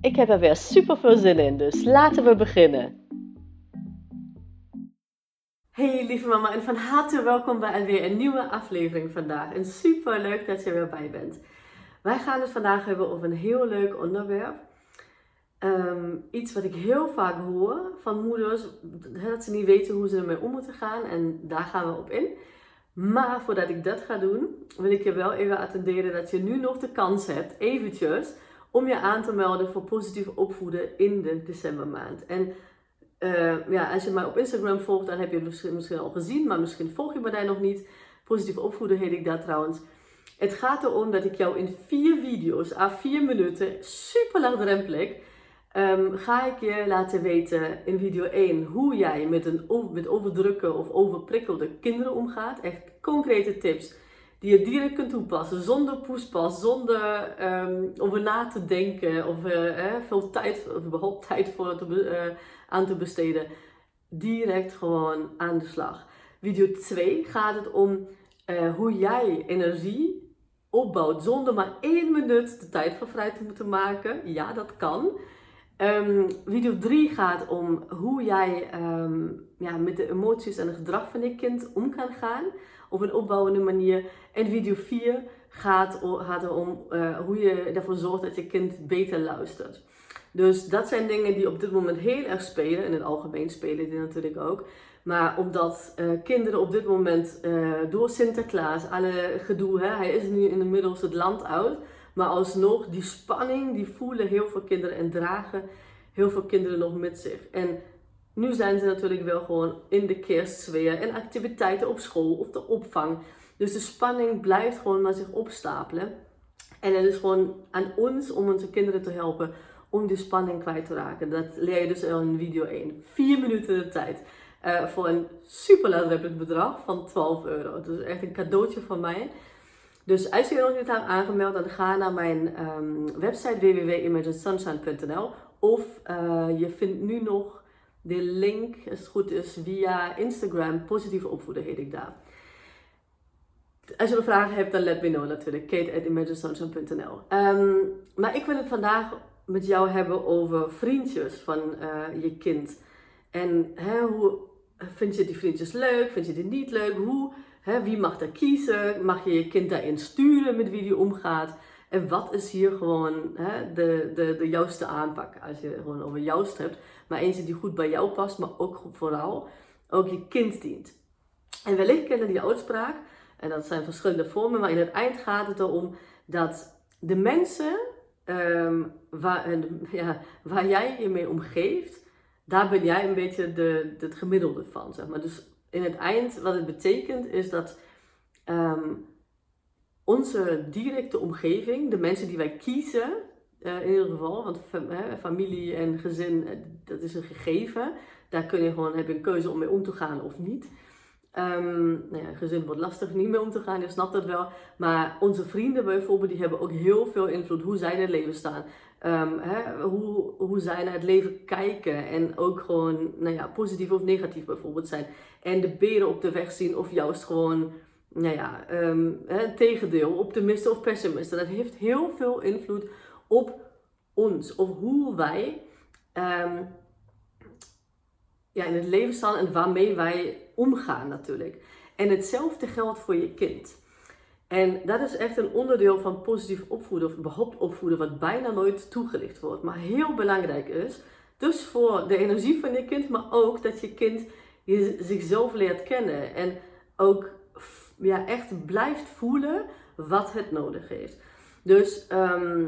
Ik heb er weer super veel zin in, dus laten we beginnen. Hey lieve mama en van harte welkom bij alweer een nieuwe aflevering vandaag. En super leuk dat je weer bij bent. Wij gaan het vandaag hebben over een heel leuk onderwerp. Ehm, iets wat ik heel vaak hoor van moeders, dat ze niet weten hoe ze ermee om moeten gaan. En daar gaan we op in. Maar voordat ik dat ga doen, wil ik je wel even attenderen dat je nu nog de kans hebt, eventjes, om je aan te melden voor positief opvoeden in de decembermaand. En uh, ja, als je mij op Instagram volgt, dan heb je het misschien, al gezien, maar misschien volg je me daar nog niet. Positief opvoeden heet ik dat trouwens. Het gaat erom dat ik jou in vier video's, à vier minuten, super laagdrempelig, um, ga ik je laten weten in video 1 hoe jij met, een, met overdrukken of overprikkelde kinderen omgaat. Echt concrete tips die je direct kunt toepassen zonder poespas, zonder um, over na te denken of uh, veel tijd, of überhaupt tijd voor te, uh, aan te besteden. Direct gewoon aan de slag. Video 2 gaat het om uh, hoe jij energie opbouwt zonder maar één minuut de tijd voor vrij te moeten maken. Ja, dat kan. Um, video 3 gaat om hoe jij um, ja, met de emoties en het gedrag van je kind om kan gaan op een opbouwende manier. En video 4 gaat, gaat erom uh, hoe je ervoor zorgt dat je kind beter luistert. Dus dat zijn dingen die op dit moment heel erg spelen. In het algemeen spelen die natuurlijk ook. Maar omdat uh, kinderen op dit moment uh, door Sinterklaas, alle gedoe, hè, hij is nu inmiddels het land uit maar alsnog, die spanning, die voelen heel veel kinderen en dragen heel veel kinderen nog met zich. En nu zijn ze natuurlijk wel gewoon in de kerstsfeer en activiteiten op school of de opvang. Dus de spanning blijft gewoon maar zich opstapelen. En het is gewoon aan ons om onze kinderen te helpen om die spanning kwijt te raken. Dat leer je dus in video 1. Vier minuten de tijd. Uh, voor een super laagdrempelig bedrag van 12 euro. Dus echt een cadeautje van mij. Dus als je je nog niet hebt aangemeld, dan ga naar mijn um, website www.imagesunshine.nl of uh, je vindt nu nog de link, als het goed is, via Instagram. Positieve opvoeden heet ik daar. Als je nog vragen hebt, dan let me know natuurlijk. Kate.imagesunshine.nl um, ehm, Maar ik wil het vandaag met jou hebben over vriendjes van uh, je kind. En hè, hoe vind je die vriendjes leuk? Vind je die niet leuk? Hoe wie mag daar kiezen? Mag je je kind daarin sturen met wie die omgaat? En wat is hier gewoon de, de, de juiste aanpak? Als je gewoon over juist hebt, maar eentje die goed bij jou past, maar ook vooral ook je kind dient. En wellicht kennen die uitspraak, en dat zijn verschillende vormen, maar in het eind gaat het erom dat de mensen um, waar, ja, waar jij je mee omgeeft, daar ben jij een beetje de, het gemiddelde van. Zeg maar. Dus in het eind, wat het betekent, is dat ehm, onze directe omgeving, de mensen die wij kiezen, uh, in ieder geval, want familie en gezin, eh, dat is een gegeven. Daar kun je gewoon, heb je een keuze om mee om te gaan of niet. Um, nou ja, gezin wordt lastig niet mee om te gaan, je snapt dat wel. Maar onze vrienden bijvoorbeeld, die hebben ook heel veel invloed hoe zij in het leven staan. Hè, hoe, hoe zij naar het leven kijken. En ook gewoon nou ja, positief of negatief bijvoorbeeld zijn. En de beren op de weg zien of juist gewoon nou ja, um, hè, tegendeel, optimisten of pessimisten. Dat heeft heel veel invloed op ons. Of hoe wij ja, in het leven staan en waarmee wij omgaan natuurlijk. En hetzelfde geldt voor je kind. En dat is echt een onderdeel van positief opvoeden of überhaupt opvoeden wat bijna nooit toegelicht wordt, maar heel belangrijk is. Dus voor de energie van je kind, maar ook dat je kind zichzelf leert kennen en ook ja, echt blijft voelen wat het nodig heeft. Dus ehm,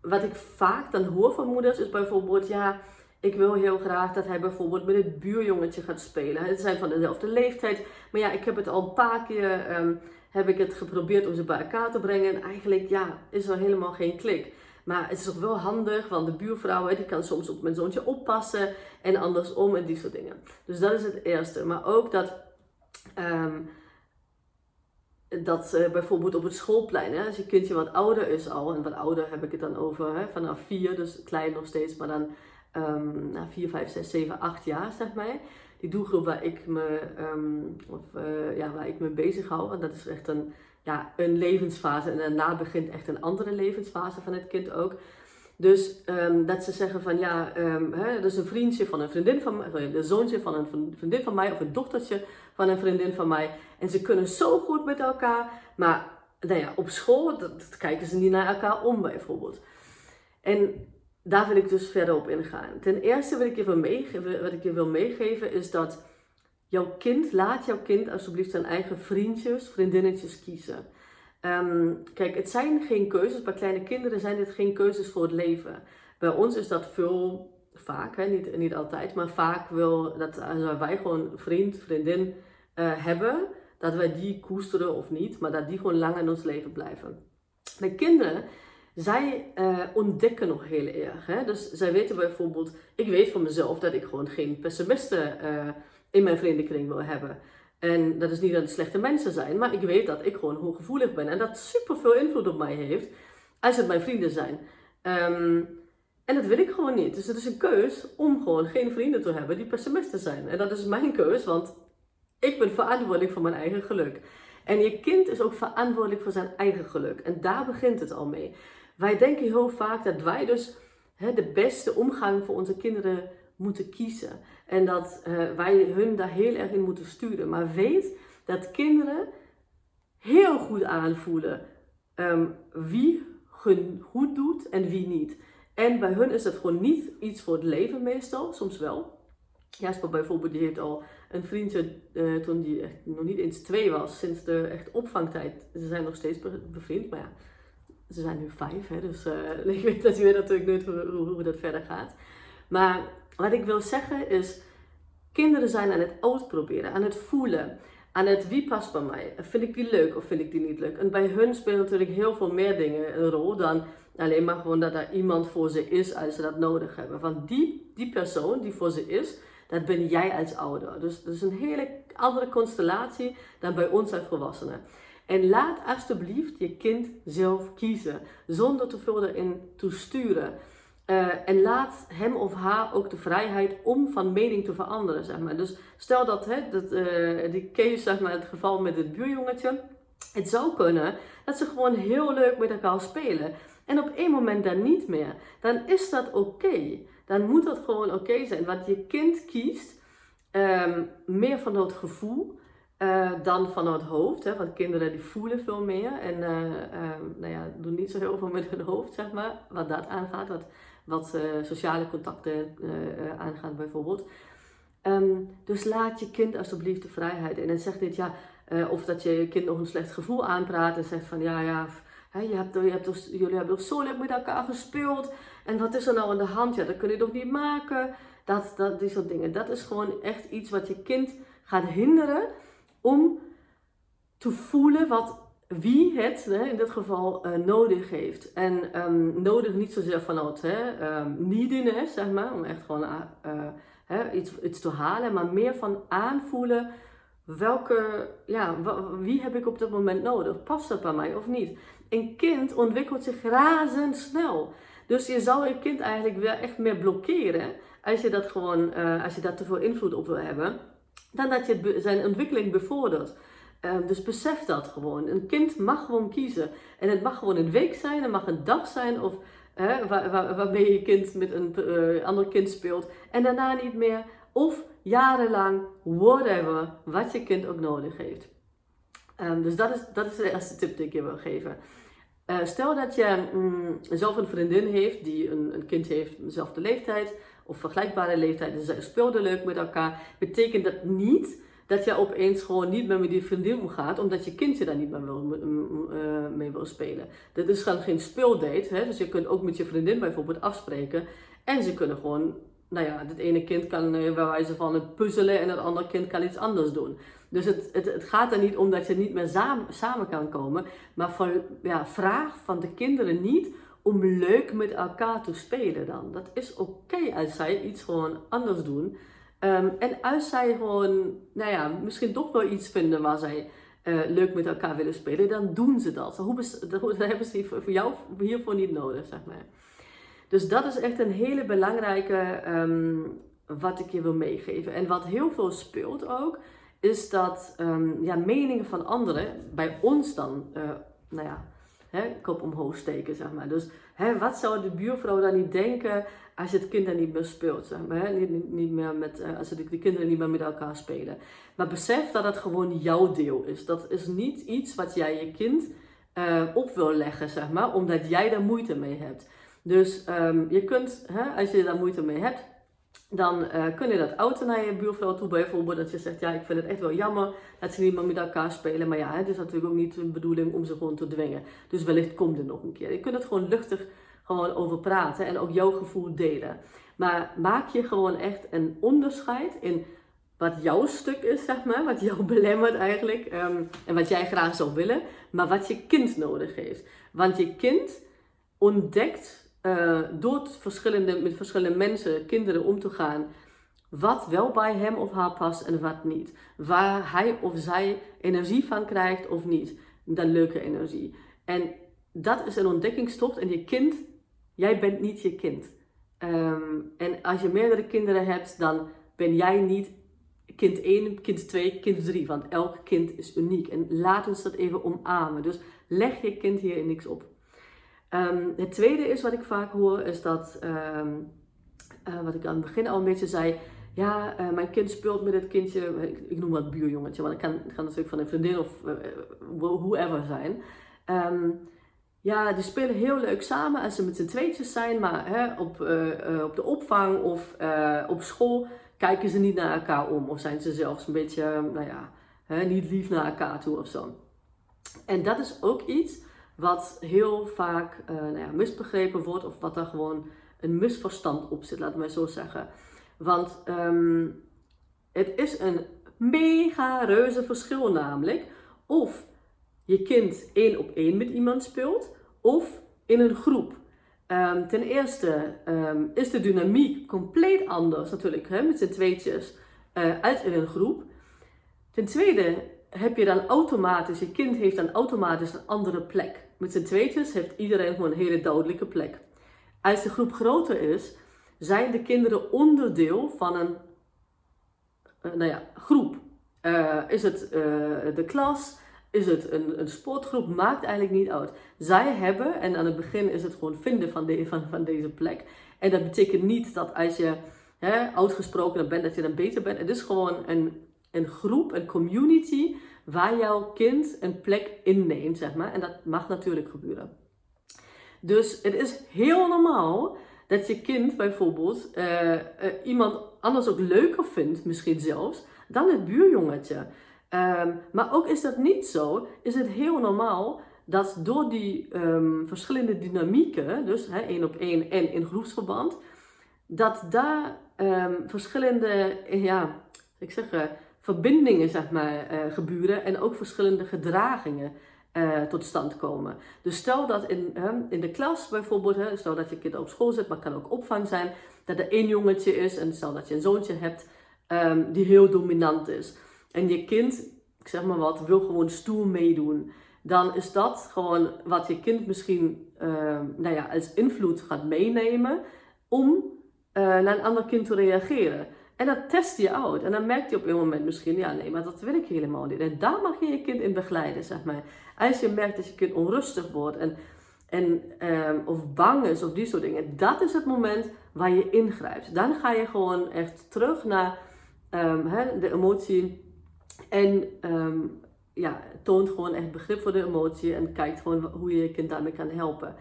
wat ik vaak dan hoor van moeders is bijvoorbeeld, ja, ik wil heel graag dat hij bijvoorbeeld met het buurjongetje gaat spelen. Het zijn van dezelfde leeftijd. Maar ja, ik heb het al een paar keer um, heb ik het geprobeerd om ze bij elkaar te brengen. En eigenlijk ja, is er helemaal geen klik. Maar het is toch wel handig, want de buurvrouw die kan soms op mijn zoontje oppassen en andersom en die soort dingen. Dus dat is het eerste. Maar ook dat, ehm, dat bijvoorbeeld op het schoolplein, hè, als je kindje wat ouder is al, en wat ouder heb ik het dan over, hè, vanaf vier, dus klein nog steeds, maar dan um, nou, 4, 5, 6, 7, 8 jaar, zeg maar. Die doelgroep waar ik me, um, of, uh, ja, waar ik me bezig hou. Want dat is echt een, ja, een levensfase. En daarna begint echt een andere levensfase van het kind ook. Dus um, dat ze zeggen van ja, um, hè, dat is een vriendje van een vriendin van mij, een zoontje van een vriendin van mij of een dochtertje van een vriendin van mij. En ze kunnen zo goed met elkaar, maar nou ja, op school dat, kijken ze niet naar elkaar om bijvoorbeeld. En daar wil ik dus verder op ingaan. Ten eerste wat ik je wil meegeven, wat ik je wil meegeven is dat jouw kind, laat jouw kind alsjeblieft zijn eigen vriendjes, vriendinnetjes kiezen. Um, kijk, het zijn geen keuzes. Bij kleine kinderen zijn dit geen keuzes voor het leven. Bij ons is dat veel, vaak, hè, niet, niet altijd, maar vaak wil dat als wij gewoon vriend, vriendin uh, hebben, dat wij die koesteren of niet, maar dat die gewoon lang in ons leven blijven. Bij kinderen zij uh, ontdekken nog heel erg. Hè? Dus zij weten bijvoorbeeld, ik weet van mezelf dat ik gewoon geen pessimisten in mijn vriendenkring wil hebben. En dat is niet dat het slechte mensen zijn, maar ik weet dat ik gewoon hooggevoelig ben. En dat super veel invloed op mij heeft als het mijn vrienden zijn. Um, en dat wil ik gewoon niet. Dus het is een keus om gewoon geen vrienden te hebben die pessimisten zijn. En dat is mijn keus, want ik ben verantwoordelijk voor mijn eigen geluk. En je kind is ook verantwoordelijk voor zijn eigen geluk. En daar begint het al mee. Wij denken heel vaak dat wij dus hè, de beste omgang voor onze kinderen moeten kiezen. En dat uh, wij hun daar heel erg in moeten sturen. Maar weet dat kinderen heel goed aanvoelen um, wie hun goed doet en wie niet. En bij hun is het gewoon niet iets voor het leven meestal, soms wel. Jasper bijvoorbeeld, die heeft al een vriendje uh, toen die echt nog niet eens twee was, sinds de echt opvangtijd. Ze zijn nog steeds bevriend, maar ja, ze zijn nu vijf, hè, dus uh, ik weet dat natuurlijk hoe, hoe, dat verder gaat. Maar wat ik wil zeggen is, kinderen zijn aan het uitproberen, aan het voelen, aan het wie past bij mij. Vind ik die leuk of vind ik die niet leuk? En bij hun spelen natuurlijk heel veel meer dingen een rol dan alleen maar gewoon dat er iemand voor ze is als ze dat nodig hebben. Want die, die persoon die voor ze is, dat ben jij als ouder. Dus dat is een hele andere constellatie dan bij ons als volwassenen. En laat alsjeblieft je kind zelf kiezen, zonder te veel erin te sturen. Uh, en laat hem of haar ook de vrijheid om van mening te veranderen, zeg maar. Dus stel dat, hè, dat uh, die case, zeg maar, het geval met het buurjongetje. Het zou kunnen dat ze gewoon heel leuk met elkaar spelen. En op één moment dan niet meer. Dan is dat oké. Dan moet dat gewoon oké zijn. Want je kind kiest um, meer van dat gevoel uh, dan van het hoofd. Hè? Want kinderen die voelen veel meer en uh, nou ja, doen niet zo heel veel met hun hoofd, zeg maar. Wat dat aangaat, wat sociale contacten aangaat bijvoorbeeld. Um, dus laat je kind alsjeblieft de vrijheid. En zeg dit, ja, of dat je je kind nog een slecht gevoel aanpraat en zegt van ja, ja, je hebt, je hebt jullie hebben toch zo leuk met elkaar gespeeld. En wat is er nou aan de hand? Ja, dat kun je toch niet maken? Dat, dat, die soort dingen. Dat is gewoon echt iets wat je kind gaat hinderen om te voelen wat, wie het hè, in dit geval uh, nodig heeft. En um, nodig niet zozeer vanuit um, neediness, zeg maar, om echt gewoon uh, hè, iets, iets te halen, maar meer van aanvoelen welke, ja, wie heb ik op dat moment nodig? Past dat bij mij of niet? Een kind ontwikkelt zich razendsnel. Dus je zou je kind eigenlijk weer echt meer blokkeren als je dat gewoon, als je daar te veel invloed op wil hebben dan dat je zijn ontwikkeling bevordert. Uh, dus besef dat gewoon. Een kind mag gewoon kiezen. En het mag gewoon een week zijn, het mag een dag zijn, of uh, waar, waar, waarmee je kind met een uh, ander kind speelt. En daarna niet meer. Of jarenlang, whatever, wat je kind ook nodig heeft. Um, dus dat is, dat is de eerste tip die ik je wil geven. Uh, stel dat je mm, zelf een vriendin heeft die een, een kind heeft dezelfde leeftijd of vergelijkbare leeftijd. Ze speelden leuk met elkaar. Betekent dat niet dat je opeens gewoon niet meer met die vriendin omgaat, omdat je kindje daar niet meer wil, uh, mee wil spelen. Dat is gewoon geen speeldate. Hè? Dus je kunt ook met je vriendin bijvoorbeeld afspreken. En ze kunnen gewoon, nou ja, het ene kind kan uh, bij wijze van het puzzelen en het andere kind kan iets anders doen. Dus het, het, het gaat er niet om dat je niet meer samen, samen kan komen. Maar ja, vraag van de kinderen niet om leuk met elkaar te spelen dan. Dat is oké als zij iets gewoon anders doen. Ehm, en als zij gewoon, nou ja, misschien toch wel iets vinden waar zij uh, leuk met elkaar willen spelen, dan doen ze dat. Dat hebben ze voor jou hiervoor niet nodig, zeg maar. Dus dat is echt een hele belangrijke um, wat ik je wil meegeven. En wat heel veel speelt ook, is dat um, ja, meningen van anderen bij ons dan, uh, nou ja, hè, kop omhoog steken, zeg maar. Dus hè, wat zou de buurvrouw dan niet denken als het kind dan niet meer speelt, zeg maar. Niet, niet meer met, uh, als de, de kinderen niet meer met elkaar spelen. Maar besef dat het gewoon jouw deel is. Dat is niet iets wat jij je kind uh, op wil leggen, zeg maar, omdat jij daar moeite mee hebt. Dus um, je kunt, hè, als je daar moeite mee hebt, dan uh, kun je dat auto naar je buurvrouw toe bijvoorbeeld. Dat je zegt, ja, ik vind het echt wel jammer dat ze niet meer met elkaar spelen. Maar ja, het is natuurlijk ook niet de bedoeling om ze gewoon te dwingen. Dus wellicht komt er nog een keer. Je kunt het gewoon luchtig gewoon over praten en ook jouw gevoel delen. Maar maak je gewoon echt een onderscheid in wat jouw stuk is, zeg maar, wat jou belemmert eigenlijk um, en wat jij graag zou willen, maar wat je kind nodig heeft. Want je kind ontdekt uh, door verschillende, met verschillende mensen, kinderen om te gaan, wat wel bij hem of haar past en wat niet. Waar hij of zij energie van krijgt of niet. Dan leuke energie. En dat is een ontdekkingstocht en je kind Jij bent niet je kind. Ehm, en als je meerdere kinderen hebt, dan ben jij niet kind 1, kind 2, kind 3. Want elk kind is uniek. En laat ons dat even omarmen. Dus leg je kind hier niks op. Um, het tweede is wat ik vaak hoor, is dat, um, uh, wat ik aan het begin al een beetje zei. Ja, uh, mijn kind speelt met het kindje, ik, ik noem dat buurjongetje, want het kan, het kan natuurlijk van een vriendin of uh, whoever zijn. Ja, die spelen heel leuk samen als ze met z'n tweetjes zijn, maar hè, op, op de opvang of op school kijken ze niet naar elkaar om. Of zijn ze zelfs een beetje, nou ja, hè, niet lief naar elkaar toe of zo. En dat is ook iets wat heel vaak nou ja, misbegrepen wordt of wat er gewoon een misverstand op zit, laat maar zo zeggen. Want um, het is een mega reuze verschil namelijk of je kind één op één met iemand speelt of in een groep. Um, ten eerste um, is de dynamiek compleet anders natuurlijk hè, met z'n tweetjes uh, uit in een groep. Ten tweede heb je dan automatisch, je kind heeft dan automatisch een andere plek. Met z'n tweetjes heeft iedereen gewoon een hele duidelijke plek. Als de groep groter is, zijn de kinderen onderdeel van een uh, nou ja, groep. Uh, is het de klas? is het een, een sportgroep, maakt eigenlijk niet uit. Zij hebben, en aan het begin is het gewoon vinden van, de, van, van deze plek. En dat betekent niet dat als je hè, uitgesproken bent, dat je dan beter bent. Het is gewoon een, een groep, een community, waar jouw kind een plek inneemt, zeg maar. En dat mag natuurlijk gebeuren. Dus het is heel normaal dat je kind bijvoorbeeld uh, uh, iemand anders ook leuker vindt, misschien zelfs, dan het buurjongetje. Um, maar ook is dat niet zo, is het heel normaal dat door die um, verschillende dynamieken, dus één op één en in groepsverband, dat daar um, verschillende, ja, ik zeg, uh, verbindingen zeg maar, uh, gebeuren en ook verschillende gedragingen uh, tot stand komen. Dus stel dat in, in de klas bijvoorbeeld, stel dat je kind op school zit, maar kan ook opvang zijn, dat er één jongetje is en stel dat je een zoontje hebt die heel dominant is en je kind, ik zeg maar wat, wil gewoon stoer meedoen, dan is dat gewoon wat je kind misschien uh, nou ja, als invloed gaat meenemen om uh, naar een ander kind te reageren. En dat test je uit. En dan merkt je op een moment misschien, ja nee, maar dat wil ik helemaal niet. En daar mag je je kind in begeleiden, zeg maar. Als je merkt dat je kind onrustig wordt en, en, um, of bang is of die soort dingen. Dat is het moment waar je ingrijpt. Dan ga je gewoon echt terug naar hè, de emotie en um, ja, toont gewoon echt begrip voor de emotie en kijkt gewoon hoe je je kind daarmee kan helpen.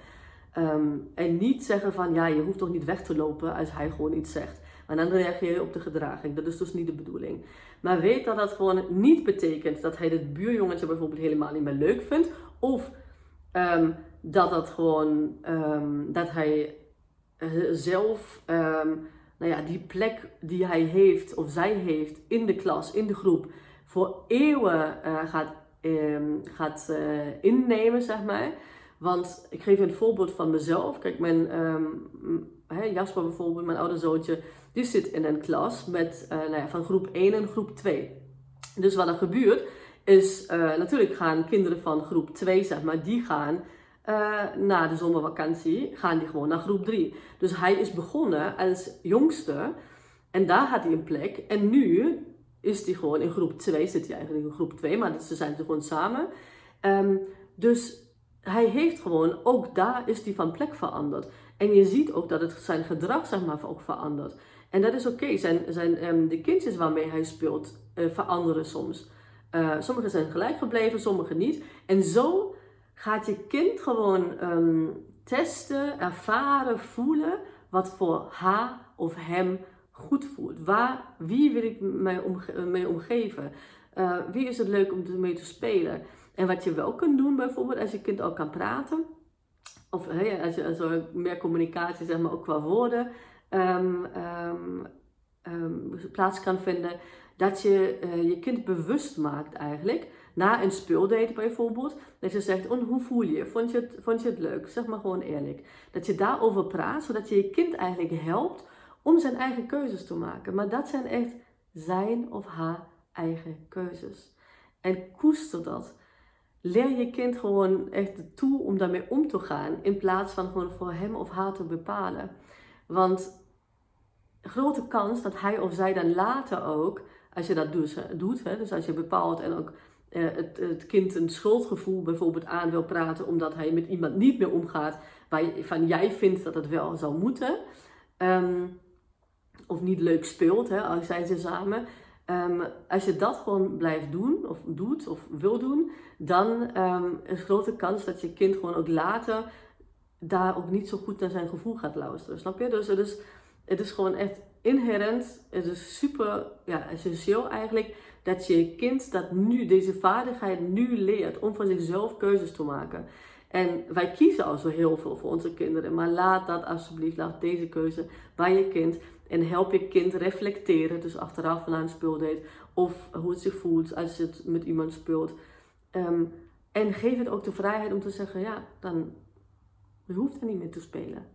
En niet zeggen van ja, je hoeft toch niet weg te lopen als hij gewoon iets zegt. En dan reageer je op de gedraging. Dat is dus niet de bedoeling. Maar weet dat dat gewoon niet betekent dat hij het buurjongetje bijvoorbeeld helemaal niet meer leuk vindt. Of um, dat dat gewoon, um, dat hij uh, zelf, nou ja, die plek die hij heeft of zij heeft in de klas, in de groep, voor eeuwen uh, gaat, um, gaat uh, innemen, zeg maar. Want ik geef een voorbeeld van mezelf. Kijk, mijn Jasper bijvoorbeeld, mijn oude zoontje, die zit in een klas met, uh, nou ja, van groep 1 en groep 2. Dus wat er gebeurt, is uh, natuurlijk gaan kinderen van groep 2, zeg maar, die gaan uh, na de zomervakantie, gaan die gewoon naar groep 3. Dus hij is begonnen als jongste en daar had hij een plek. En nu is hij gewoon in groep 2, zit hij eigenlijk in groep 2, maar ze zijn gewoon samen. Um, dus hij heeft gewoon, ook daar is hij van plek veranderd. En je ziet ook dat het zijn gedrag zeg maar, ook verandert. En dat is oké. Zijn, zijn, um, de kindjes waarmee hij speelt uh, veranderen soms. Uh, sommige zijn gelijk gebleven, sommige niet. En zo gaat je kind gewoon um, testen, ervaren, voelen wat voor haar of hem goed voelt. Waar, wie wil ik mee, omge mee omgeven? Wie is het leuk om mee te spelen? En wat je wel kunt doen, bijvoorbeeld, als je kind al kan praten, of als, je, als er meer communicatie, zeg maar ook qua woorden, um, um, um, plaats kan vinden, dat je uh, je kind bewust maakt eigenlijk, na een speeldate bijvoorbeeld, dat je zegt, oh, hoe voel je? Vond je, het, vond je het leuk? Zeg maar gewoon eerlijk. Dat je daarover praat, zodat je je kind eigenlijk helpt om zijn eigen keuzes te maken. Maar dat zijn echt zijn of haar eigen keuzes. En koester dat. Leer je kind gewoon echt toe om daarmee om te gaan, in plaats van gewoon voor hem of haar te bepalen. Want grote kans dat hij of zij dan later ook, als je dat doet, hè, dus als je bepaalt en ook eh, het, het, kind een schuldgevoel bijvoorbeeld aan wil praten omdat hij met iemand niet meer omgaat waarvan jij vindt dat het wel zou moeten, um, of niet leuk speelt, hè, als zijn ze samen, Um, als je dat gewoon blijft doen, of doet, of wil doen, dan um, is grote kans dat je kind gewoon ook later daar ook niet zo goed naar zijn gevoel gaat luisteren. Snap je? Dus het is, het is gewoon echt inherent, het is super ja, essentieel eigenlijk, dat je kind dat nu, deze vaardigheid nu leert om voor zichzelf keuzes te maken. En wij kiezen al zo heel veel voor onze kinderen, maar laat dat alsjeblieft, laat deze keuze bij je kind. En help je kind reflecteren, dus achteraf van een speeldate, of hoe het zich voelt als het met iemand speelt. Um, en geef het ook de vrijheid om te zeggen, ja, dan je hoeft er niet meer te spelen.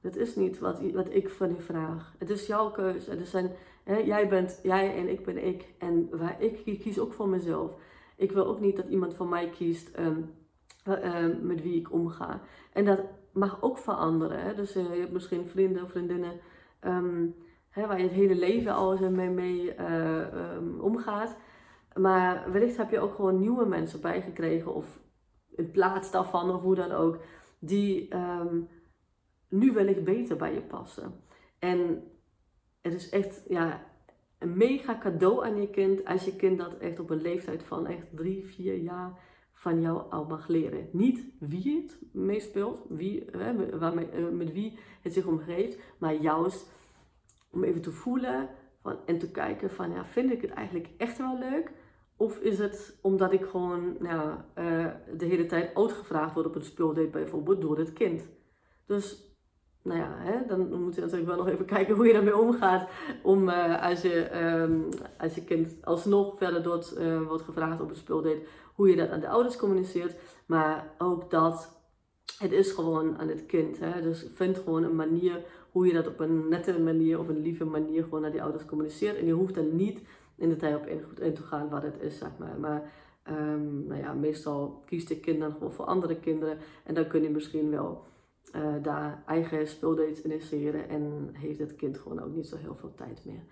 Dat is niet wat, wat ik van je vraag. Het is jouw keuze. Er zijn, hè, jij bent jij en ik ben ik. En waar ik kies ook voor mezelf. Ik wil ook niet dat iemand van mij kiest um, uh, met wie ik omga. En dat mag ook veranderen. Hè? Dus uh, je hebt misschien vrienden of vriendinnen um, hè, waar je het hele leven al mee, mee um, omgaat. Maar wellicht heb je ook gewoon nieuwe mensen bijgekregen of in plaats daarvan of hoe dan ook, die um, nu wellicht beter bij je passen. En het is echt ja, een mega cadeau aan je kind als je kind dat echt op een leeftijd van echt drie, vier jaar van jou al mag leren. Niet wie het meespeelt, wie, eh, met wie het zich omgeeft, maar juist om even te voelen van, en te kijken van, ja, vind ik het eigenlijk echt wel leuk? Of is het omdat ik gewoon ja, uh, de hele tijd uitgevraagd word op een speeldate bijvoorbeeld door het kind? Dus nou ja, hè, dan moet je natuurlijk wel nog even kijken hoe je daarmee omgaat. Om uh, als, je, um, als je kind alsnog verder door uh, wordt gevraagd op een speeldate, hoe je dat aan de ouders communiceert. Maar ook dat, het is gewoon aan het kind. Hè? Dus vind gewoon een manier hoe je dat op een nette manier of een lieve manier gewoon naar die ouders communiceert. En je hoeft er niet in de tijd op in, te gaan wat het is, zeg maar. Maar um, nou ja, meestal kiest de kind dan gewoon voor andere kinderen. En dan kun je misschien wel uh, daar eigen speeldates initiëren. En heeft het kind gewoon ook niet zo heel veel tijd meer.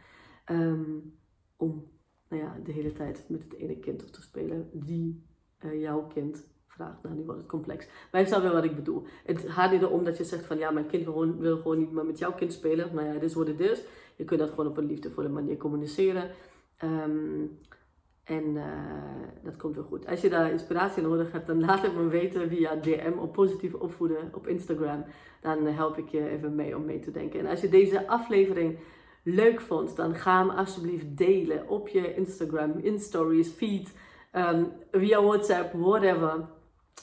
Um, om nou ja, de hele tijd met het ene kind te spelen die uh, jouw kind vraagt. Nou, nu wordt het complex. Maar ik snap wel wat ik bedoel. Het gaat niet erom dat je zegt van ja, mijn kind wil, wil gewoon niet meer met jouw kind spelen. Maar ja, dit is wat het is. Je kunt dat gewoon op een liefdevolle manier communiceren. Um, en uh, dat komt wel goed. Als je daar inspiratie nodig hebt, dan laat het me weten via DM op positief opvoeden op Instagram. Dan help ik je even mee om mee te denken. En als je deze aflevering leuk vond, dan ga hem alsjeblieft delen op je Instagram, in stories, feed, um, via WhatsApp, whatever.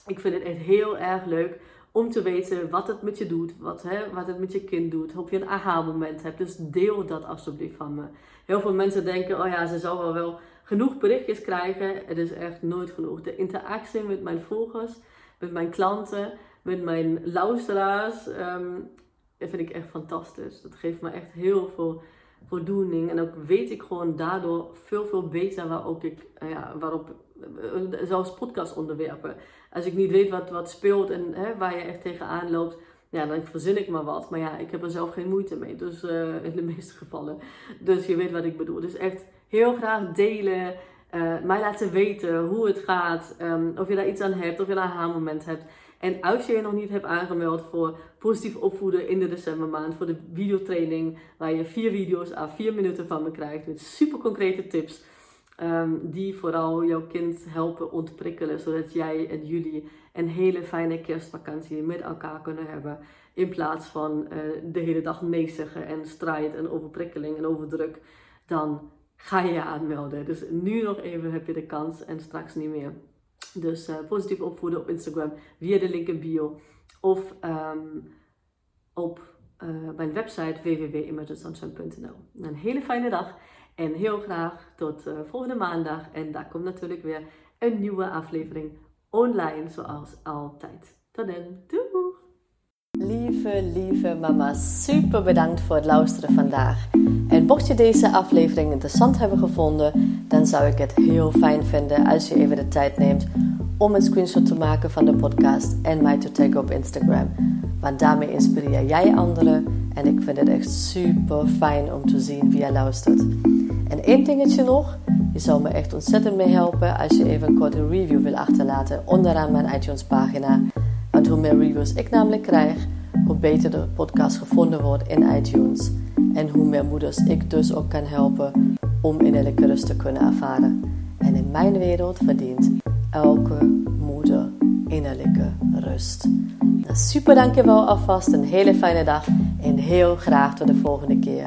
Ik vind het echt heel erg leuk om te weten wat het met je doet, wat, hè, wat het met je kind doet, of je een aha-moment hebt. Dus deel dat alsjeblieft van me. Heel veel mensen denken, oh ja, ze zal wel wel genoeg berichtjes krijgen. Het is echt nooit genoeg. De interactie met mijn volgers met mijn klanten, met mijn luisteraars. Um, dat vind ik echt fantastisch. Dat geeft me echt heel veel voldoening. En ook weet ik gewoon daardoor veel, veel beter waarop ik, uh, ja, waarop, uh, zelfs podcastonderwerpen. Als ik niet weet wat, wat speelt en hè, waar je echt tegenaan loopt, ja, dan verzin ik maar wat. Maar ja, ik heb er zelf geen moeite mee. Dus uh, in de meeste gevallen. Dus je weet wat ik bedoel. Dus echt heel graag delen. Uh, mij laten weten hoe het gaat. Um, of je daar iets aan hebt. Of je een aha-moment hebt. En als je je nog niet hebt aangemeld voor positief opvoeden in de decembermaand. Voor de videotraining. Waar je vier video's aan vier minuten van me krijgt. Met super concrete tips. Um, die vooral jouw kind helpen ontprikkelen. Zodat jij en jullie een hele fijne kerstvakantie met elkaar kunnen hebben. In plaats van uh, de hele dag nee zeggen en strijd en overprikkeling en overdruk. Dan ga je je aanmelden. Dus nu nog even heb je de kans en straks niet meer. Dus uh, positief opvoeden op Instagram via de link in bio. Of um, op uh, mijn website www.emergencesunshine.nl. Een hele fijne dag en heel graag tot uh, volgende maandag. En daar komt natuurlijk weer een nieuwe aflevering online zoals altijd. Tot dan, doei! Lieve, lieve mama, super bedankt voor het luisteren vandaag. En mocht je deze aflevering interessant hebben gevonden, dan zou ik het heel fijn vinden als je even de tijd neemt om een screenshot te maken van de podcast en mij te taggen op Instagram. Want daarmee inspireer jij anderen en ik vind het echt super fijn om te zien wie je luistert. En één dingetje nog, je zou me echt ontzettend mee helpen als je even een korte review wil achterlaten onderaan mijn iTunes pagina. Want hoe meer reviews ik namelijk krijg, hoe beter de podcast gevonden wordt in iTunes. En hoe meer moeders ik dus ook kan helpen om innerlijke rust te kunnen ervaren. En in mijn wereld verdient elke moeder innerlijke rust. Nou, super dankjewel alvast, een hele fijne dag en heel graag tot de volgende keer.